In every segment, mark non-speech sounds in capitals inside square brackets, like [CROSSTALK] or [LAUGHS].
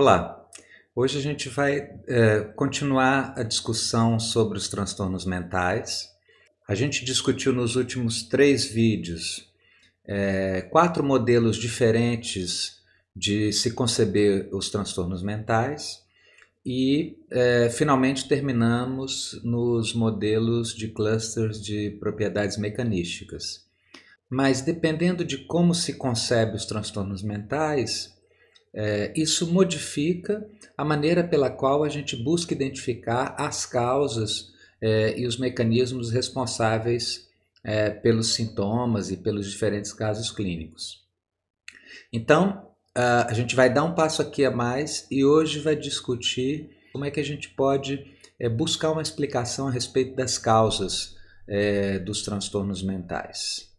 Olá, hoje a gente vai é, continuar a discussão sobre os transtornos mentais. A gente discutiu nos últimos três vídeos é, quatro modelos diferentes de se conceber os transtornos mentais e é, finalmente terminamos nos modelos de clusters de propriedades mecanísticas. Mas dependendo de como se concebe os transtornos mentais, é, isso modifica a maneira pela qual a gente busca identificar as causas é, e os mecanismos responsáveis é, pelos sintomas e pelos diferentes casos clínicos. Então, a gente vai dar um passo aqui a mais e hoje vai discutir como é que a gente pode é, buscar uma explicação a respeito das causas é, dos transtornos mentais.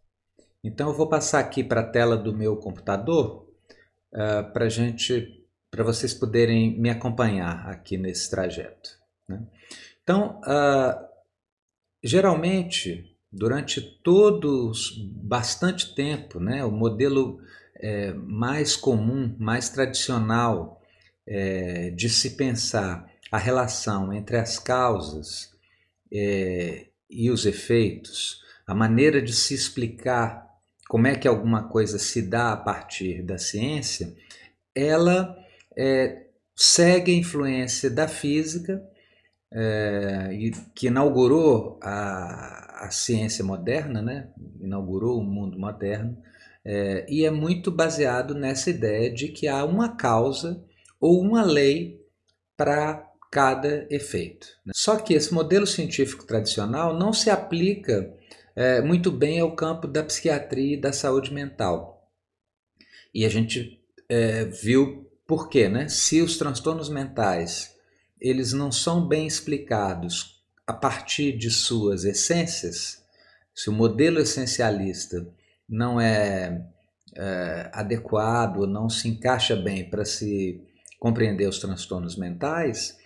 Então, eu vou passar aqui para a tela do meu computador uh, ah, para gente, para vocês poderem me acompanhar aqui nesse trajeto. Né? Então, uh, geralmente, durante todos bastante tempo, né, o modelo é, mais comum, mais tradicional é, de se pensar a relação entre as causas é, e os efeitos, a maneira de se explicar como é que alguma coisa se dá a partir da ciência, ela é, segue a influência da física, é, que inaugurou a, a ciência moderna, né? inaugurou o mundo moderno, é, e é muito baseado nessa ideia de que há uma causa ou uma lei para cada efeito. Né? Só que esse modelo científico tradicional não se aplica é, muito bem ao campo da psiquiatria e da saúde mental. E a gente é, viu por quê, né? Se os transtornos mentais eles não são bem explicados a partir de suas essências, se o modelo essencialista não é, é adequado, não se encaixa bem para se compreender os transtornos mentais,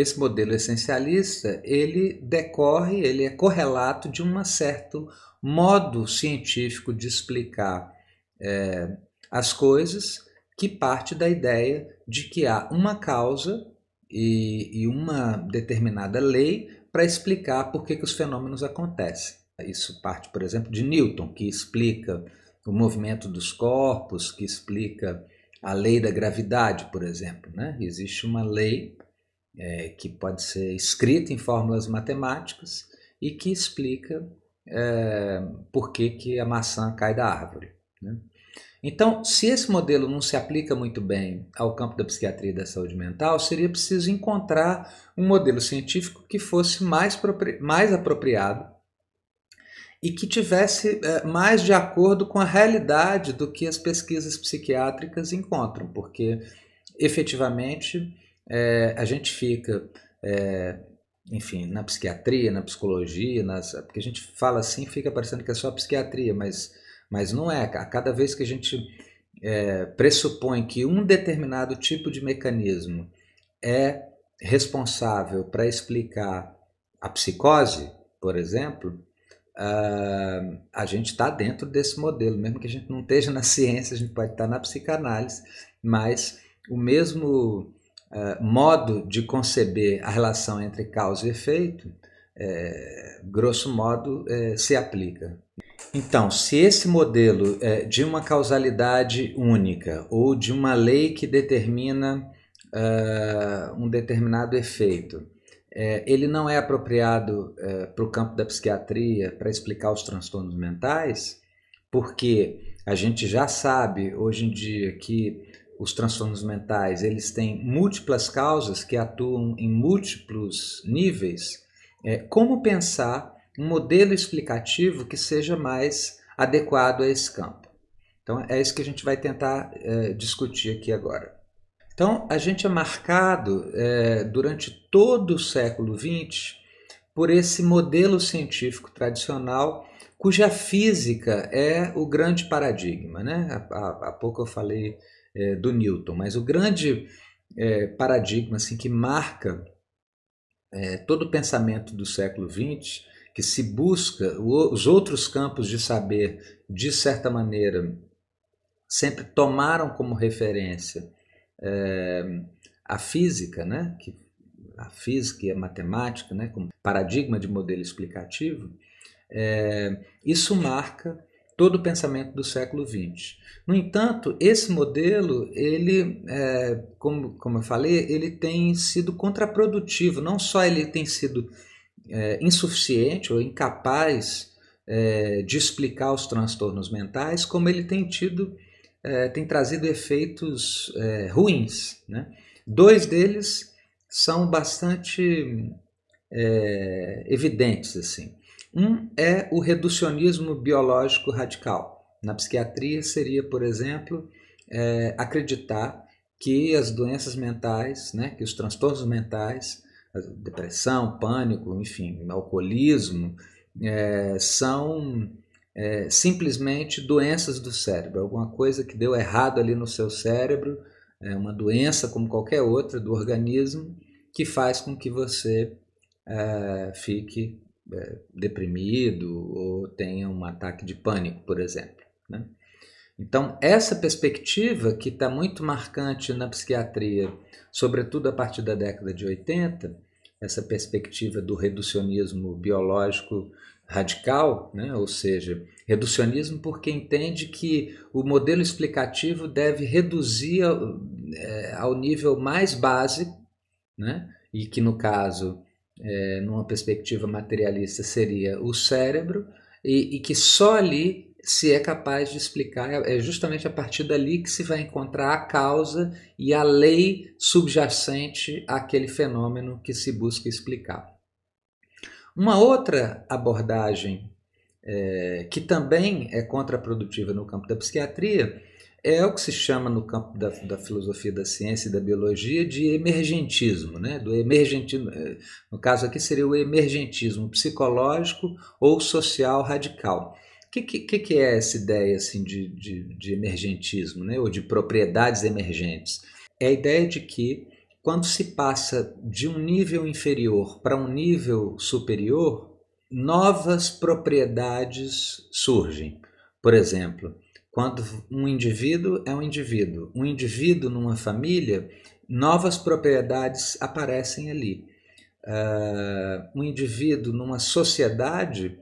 esse modelo essencialista, ele decorre, ele é correlato de um certo modo científico de explicar é, as coisas que parte da ideia de que há uma causa e, e uma determinada lei para explicar por que, que os fenômenos acontecem. Isso parte, por exemplo, de Newton, que explica o movimento dos corpos, que explica a lei da gravidade, por exemplo. Né? Existe uma lei é, que pode ser escrita em fórmulas matemáticas e que explica é, por que, que a maçã cai da árvore. Né? Então, se esse modelo não se aplica muito bem ao campo da psiquiatria e da saúde mental, seria preciso encontrar um modelo científico que fosse mais, mais apropriado e que tivesse é, mais de acordo com a realidade do que as pesquisas psiquiátricas encontram, porque efetivamente é, a gente fica, é, enfim, na psiquiatria, na psicologia, nas, porque a gente fala assim, fica parecendo que é só psiquiatria, mas, mas não é. A cada vez que a gente é, pressupõe que um determinado tipo de mecanismo é responsável para explicar a psicose, por exemplo, uh, a gente está dentro desse modelo, mesmo que a gente não esteja na [LAUGHS] ciência, a gente pode estar na psicanálise, mas o mesmo uh, modo de conceber a relação entre causa e efeito, é, grosso modo, é, se aplica. Então, se esse modelo é, de uma causalidade única ou de uma lei que determina uh, um determinado efeito, ele não é apropriado para o campo da psiquiatria para explicar os transtornos mentais, porque a gente já sabe hoje em dia que os transtornos mentais eles têm múltiplas causas que atuam em múltiplos níveis, é, como pensar um modelo explicativo que seja mais adequado a esse campo? Então é isso que a gente vai tentar é, discutir aqui agora. Então a gente é marcado é, durante todo o século XX por esse modelo científico tradicional cuja física é o grande paradigma. Né? Há, há pouco eu falei é, do Newton, mas o grande é, paradigma assim, que marca é, todo o pensamento do século XX, que se busca o, os outros campos de saber, de certa maneira, sempre tomaram como referência é, a física, né, que a física e a matemática, né, como paradigma de modelo explicativo, é, isso marca todo o pensamento do século XX. No entanto, esse modelo, ele, é, como, como eu falei, ele tem sido contraprodutivo. Não só ele tem sido é, insuficiente ou incapaz é, de explicar os transtornos mentais, como ele tem tido, é, tem trazido efeitos é, ruins. Né? Dois deles são bastante é, evidentes assim. Um é o reducionismo biológico radical. Na psiquiatria seria, por exemplo, é, acreditar que as doenças mentais, né, que os transtornos mentais, depressão, pânico, enfim, alcoolismo, é, são é, simplesmente doenças do cérebro, alguma coisa que deu errado ali no seu cérebro, é uma doença como qualquer outra do organismo que faz com que você é, fique é, deprimido ou tenha um ataque de pânico, por exemplo. Né? Então, essa perspectiva, que está muito marcante na psiquiatria, sobretudo a partir da década de 80, essa perspectiva do reducionismo biológico radical, né? ou seja, reducionismo porque entende que o modelo explicativo deve reduzir ao, é, nível mais básico, né? e que no caso é, numa perspectiva materialista, seria o cérebro, e, e, que só ali se é capaz de explicar, é justamente a partir dali que se vai encontrar a causa e a lei subjacente àquele fenômeno que se busca explicar. Uma outra abordagem é, que também é contraprodutiva no campo da psiquiatria é o que se chama no campo da, da, filosofia da ciência e da biologia de emergentismo, né? Do emergentismo, eh, no caso aqui seria o emergentismo psicológico ou social radical. O que, que, que, é essa ideia assim de, de, de emergentismo, né? Ou de propriedades emergentes? É a ideia de que quando se passa de um nível inferior para um nível superior, novas propriedades surgem. Por exemplo, quando um indivíduo é um indivíduo, um indivíduo numa família, novas propriedades aparecem ali. Uh, um indivíduo numa sociedade,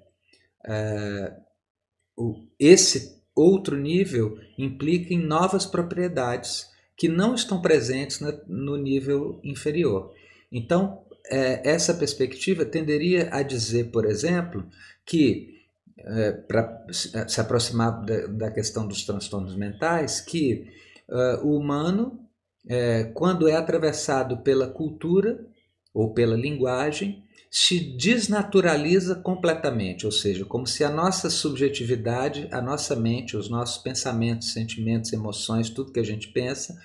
uh, esse outro nível implica em novas propriedades que não estão presentes na, no nível inferior. Então, é, essa perspectiva tenderia a dizer, por exemplo, que é, para se aproximar da, da, questão dos transtornos mentais, que uh, o humano, é, quando é atravessado pela cultura ou pela linguagem, se desnaturaliza completamente, ou seja, como se a nossa subjetividade, a nossa mente, os nossos pensamentos, sentimentos, emoções, tudo que a gente pensa,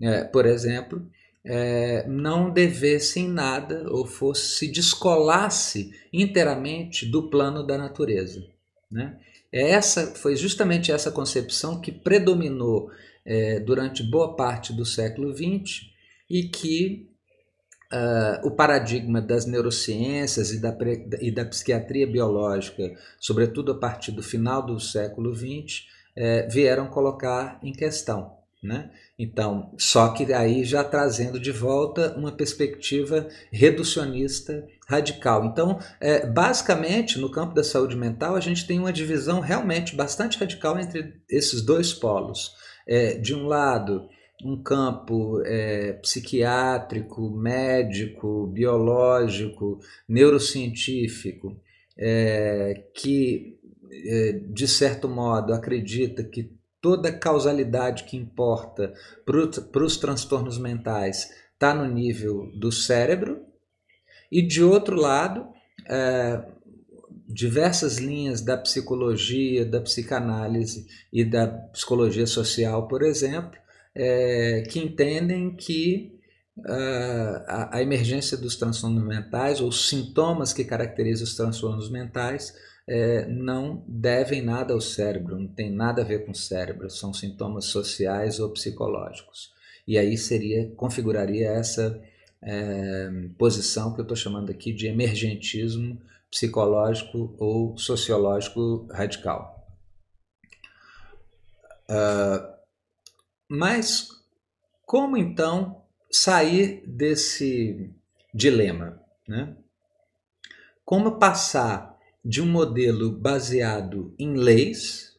é, por exemplo, é, não devessem nada ou fosse se descolasse inteiramente do plano da natureza. Né? É essa foi justamente essa concepção que predominou é, durante boa parte do século XX e que uh, o paradigma das neurociências e da, e da psiquiatria biológica, sobretudo a partir do final do século XX, é, vieram colocar em questão. Né? Então, só que aí já trazendo de volta uma perspectiva reducionista radical. Então, é, basicamente, no campo da saúde mental, a gente tem uma divisão realmente bastante radical entre esses dois polos. É, de um lado, um campo é, psiquiátrico, médico, biológico, neurocientífico, é, que, é, de certo modo, acredita que toda causalidade que importa para os transtornos mentais está no nível do cérebro, e de outro lado, é, diversas linhas da psicologia, da psicanálise e da psicologia social, por exemplo, é, que entendem que Uh, a, a, emergência dos transtornos mentais ou sintomas que caracterizam os transtornos mentais é, não devem nada ao cérebro, não tem nada a ver com o cérebro, são sintomas sociais ou psicológicos. E aí seria, configuraria essa é, posição que eu estou chamando aqui de emergentismo psicológico ou sociológico radical. Uh, mas como então sair desse dilema. Né? Como passar de um modelo baseado em leis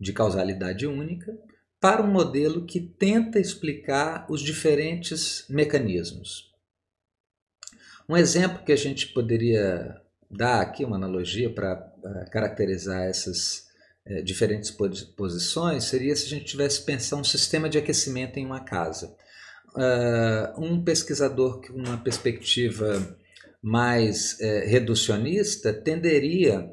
de causalidade única para um modelo que tenta explicar os diferentes mecanismos. Um exemplo que a gente poderia dar aqui, uma analogia para caracterizar essas é, diferentes posições, seria se a gente tivesse pensar um sistema de aquecimento em uma casa. Uh, um pesquisador com uma perspectiva mais é, reducionista tenderia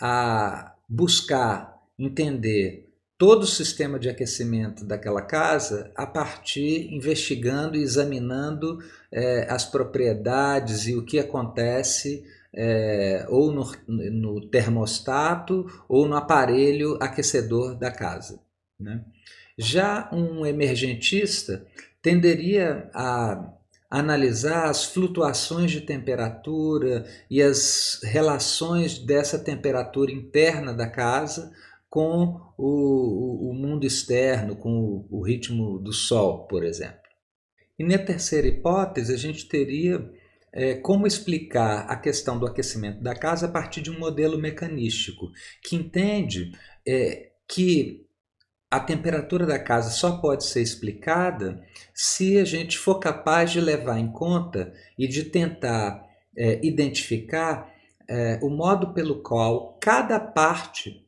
a buscar entender todo o sistema de aquecimento daquela casa a partir investigando e examinando é, as propriedades e o que acontece é, ou no, no, termostato ou no aparelho aquecedor da casa. Né? Já um emergentista tenderia a analisar as flutuações de temperatura e as relações dessa temperatura interna da casa com o, o mundo externo, com o, o ritmo do Sol, por exemplo. E na terceira hipótese, a gente teria é, como explicar a questão do aquecimento da casa a partir de um modelo mecanístico, que entende é, que a temperatura da casa só pode ser explicada se a gente for capaz de levar em conta e de tentar é, identificar é, o modo pelo qual cada parte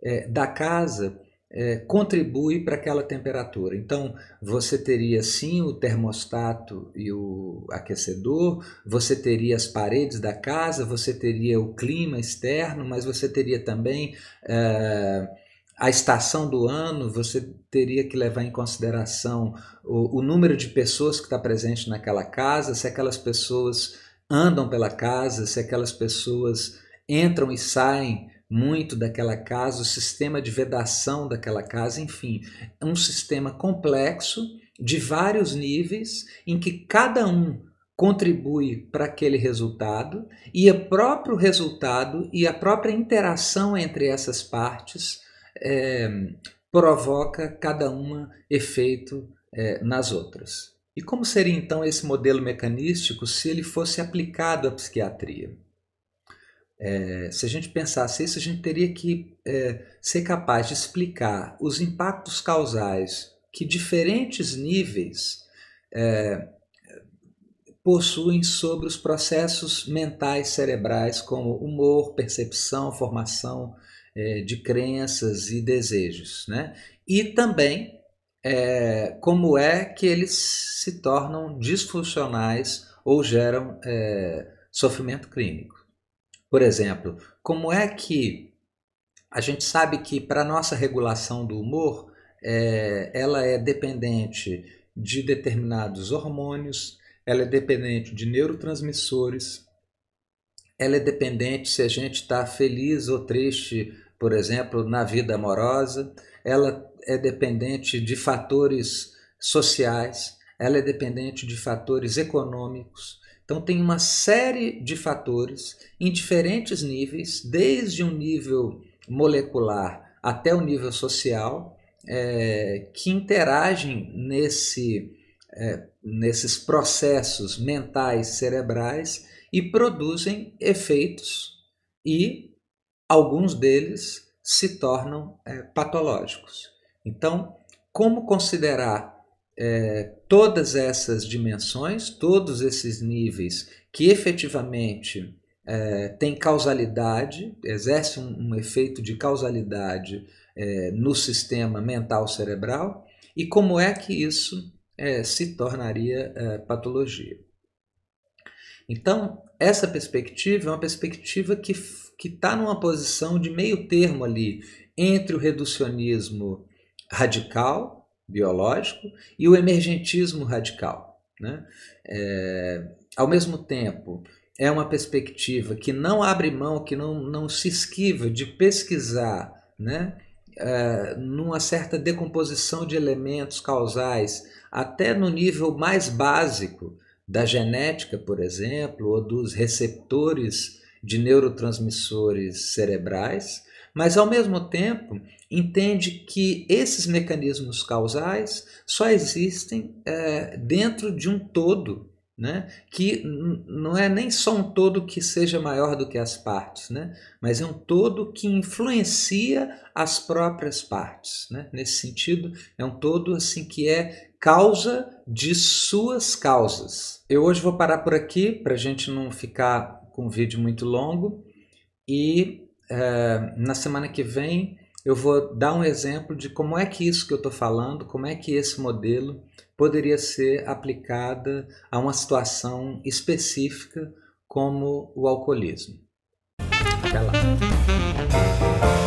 é, da casa é, contribui para aquela temperatura. Então, você teria sim o termostato e o aquecedor, você teria as paredes da casa, você teria o clima externo, mas você teria também é, a estação do ano, você teria que levar em consideração o, o número de pessoas que está presente naquela casa, se aquelas pessoas andam pela casa, se aquelas pessoas entram e saem muito daquela casa, o sistema de vedação daquela casa, enfim, é um sistema complexo de vários níveis em que cada um contribui para aquele resultado e o próprio resultado e a própria interação entre essas partes é, provoca cada uma efeito é, nas outras. E como seria então esse modelo mecanístico se ele fosse aplicado à psiquiatria? É, se a gente pensasse isso, a gente teria que é, ser capaz de explicar os impactos causais que diferentes níveis é, possuem sobre os processos mentais cerebrais, como humor, percepção, formação é, de crenças e desejos. Né? E também é, como é que eles se tornam disfuncionais ou geram é, sofrimento clínico. Por exemplo, como é que a gente sabe que para nossa regulação do humor, é, ela é dependente de determinados hormônios, ela é dependente de neurotransmissores, ela é dependente se a gente está feliz ou triste, por exemplo, na vida amorosa, ela é dependente de fatores sociais, ela é dependente de fatores econômicos, então, tem uma série de fatores em diferentes níveis, desde um nível molecular até o nível social, é, que interagem nesse, é, nesses processos mentais cerebrais e produzem efeitos, e alguns deles se tornam é, patológicos. Então, como considerar é, todas essas dimensões, todos esses níveis que efetivamente é, têm causalidade, exercem um, um, efeito de causalidade é, no sistema mental cerebral e como é que isso é, se tornaria é, patologia. Então, essa perspectiva é uma perspectiva que está numa posição de meio termo ali entre o reducionismo radical, biológico e o emergentismo radical. Né? É, ao mesmo tempo, é uma perspectiva que não abre mão, que não, não se esquiva de pesquisar né? É, numa certa decomposição de elementos causais, até no nível mais básico da genética, por exemplo, ou dos receptores de neurotransmissores cerebrais, mas ao mesmo tempo entende que esses mecanismos causais só existem é, dentro de um todo né? que não é nem só um todo que seja maior do que as partes, né? mas é um todo que influencia as próprias partes. Né? Nesse sentido, é um todo assim que é causa de suas causas. Eu hoje vou parar por aqui para a gente não ficar com um vídeo muito longo e é, na semana que vem eu vou dar um exemplo de como é que isso que eu estou falando, como é que esse modelo poderia ser aplicada a uma situação específica como o alcoolismo. Até lá!